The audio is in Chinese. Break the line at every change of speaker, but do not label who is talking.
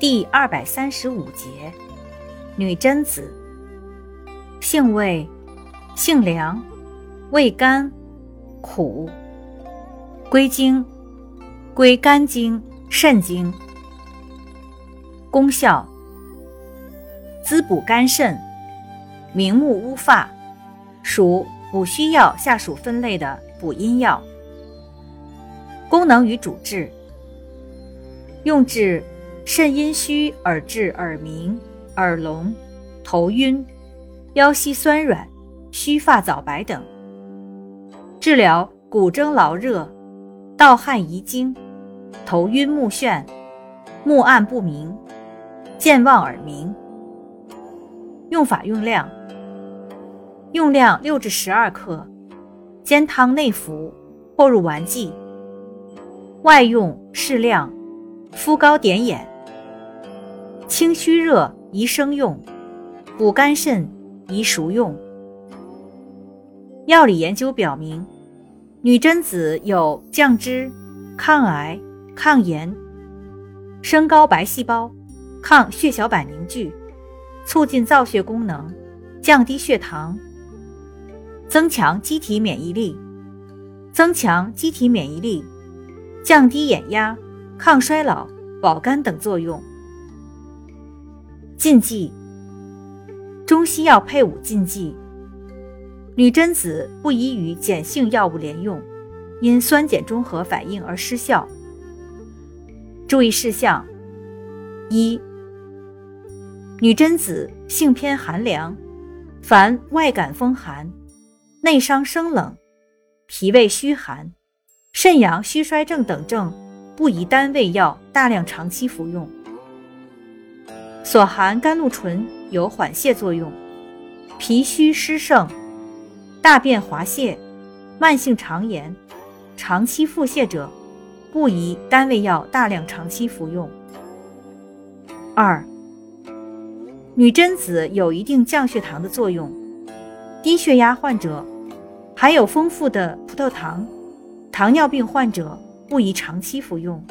第二百三十五节，女贞子，性味，性凉，味甘，苦，归经，归肝经、肾经。功效，滋补肝肾，明目乌发，属补虚药下属分类的补阴药。功能与主治，用治肾阴虚而致耳鸣、耳聋、头晕、腰膝酸软、须发早白等；治疗骨蒸劳热、盗汗遗精、头晕目眩、目暗不明。健忘耳鸣。用法用量：用量六至十二克，煎汤内服或入丸剂。外用适量，敷膏点眼。清虚热宜生用，补肝肾宜熟用。药理研究表明，女贞子有降脂、抗癌、抗炎、升高白细胞。抗血小板凝聚，促进造血功能，降低血糖，增强机体免疫力，增强机体免疫力，降低眼压，抗衰老、保肝等作用。禁忌：中西药配伍禁忌。女贞子不宜与碱性药物连用，因酸碱中和反应而失效。注意事项：一。女贞子性偏寒凉，凡外感风寒、内伤生冷、脾胃虚寒、肾阳虚衰症等症，不宜单味药大量长期服用。所含甘露醇有缓泻作用，脾虚湿盛、大便滑泻、慢性肠炎、长期腹泻者，不宜单味药大量长期服用。二。女贞子有一定降血糖的作用，低血压患者含有丰富的葡萄糖，糖尿病患者不宜长期服用。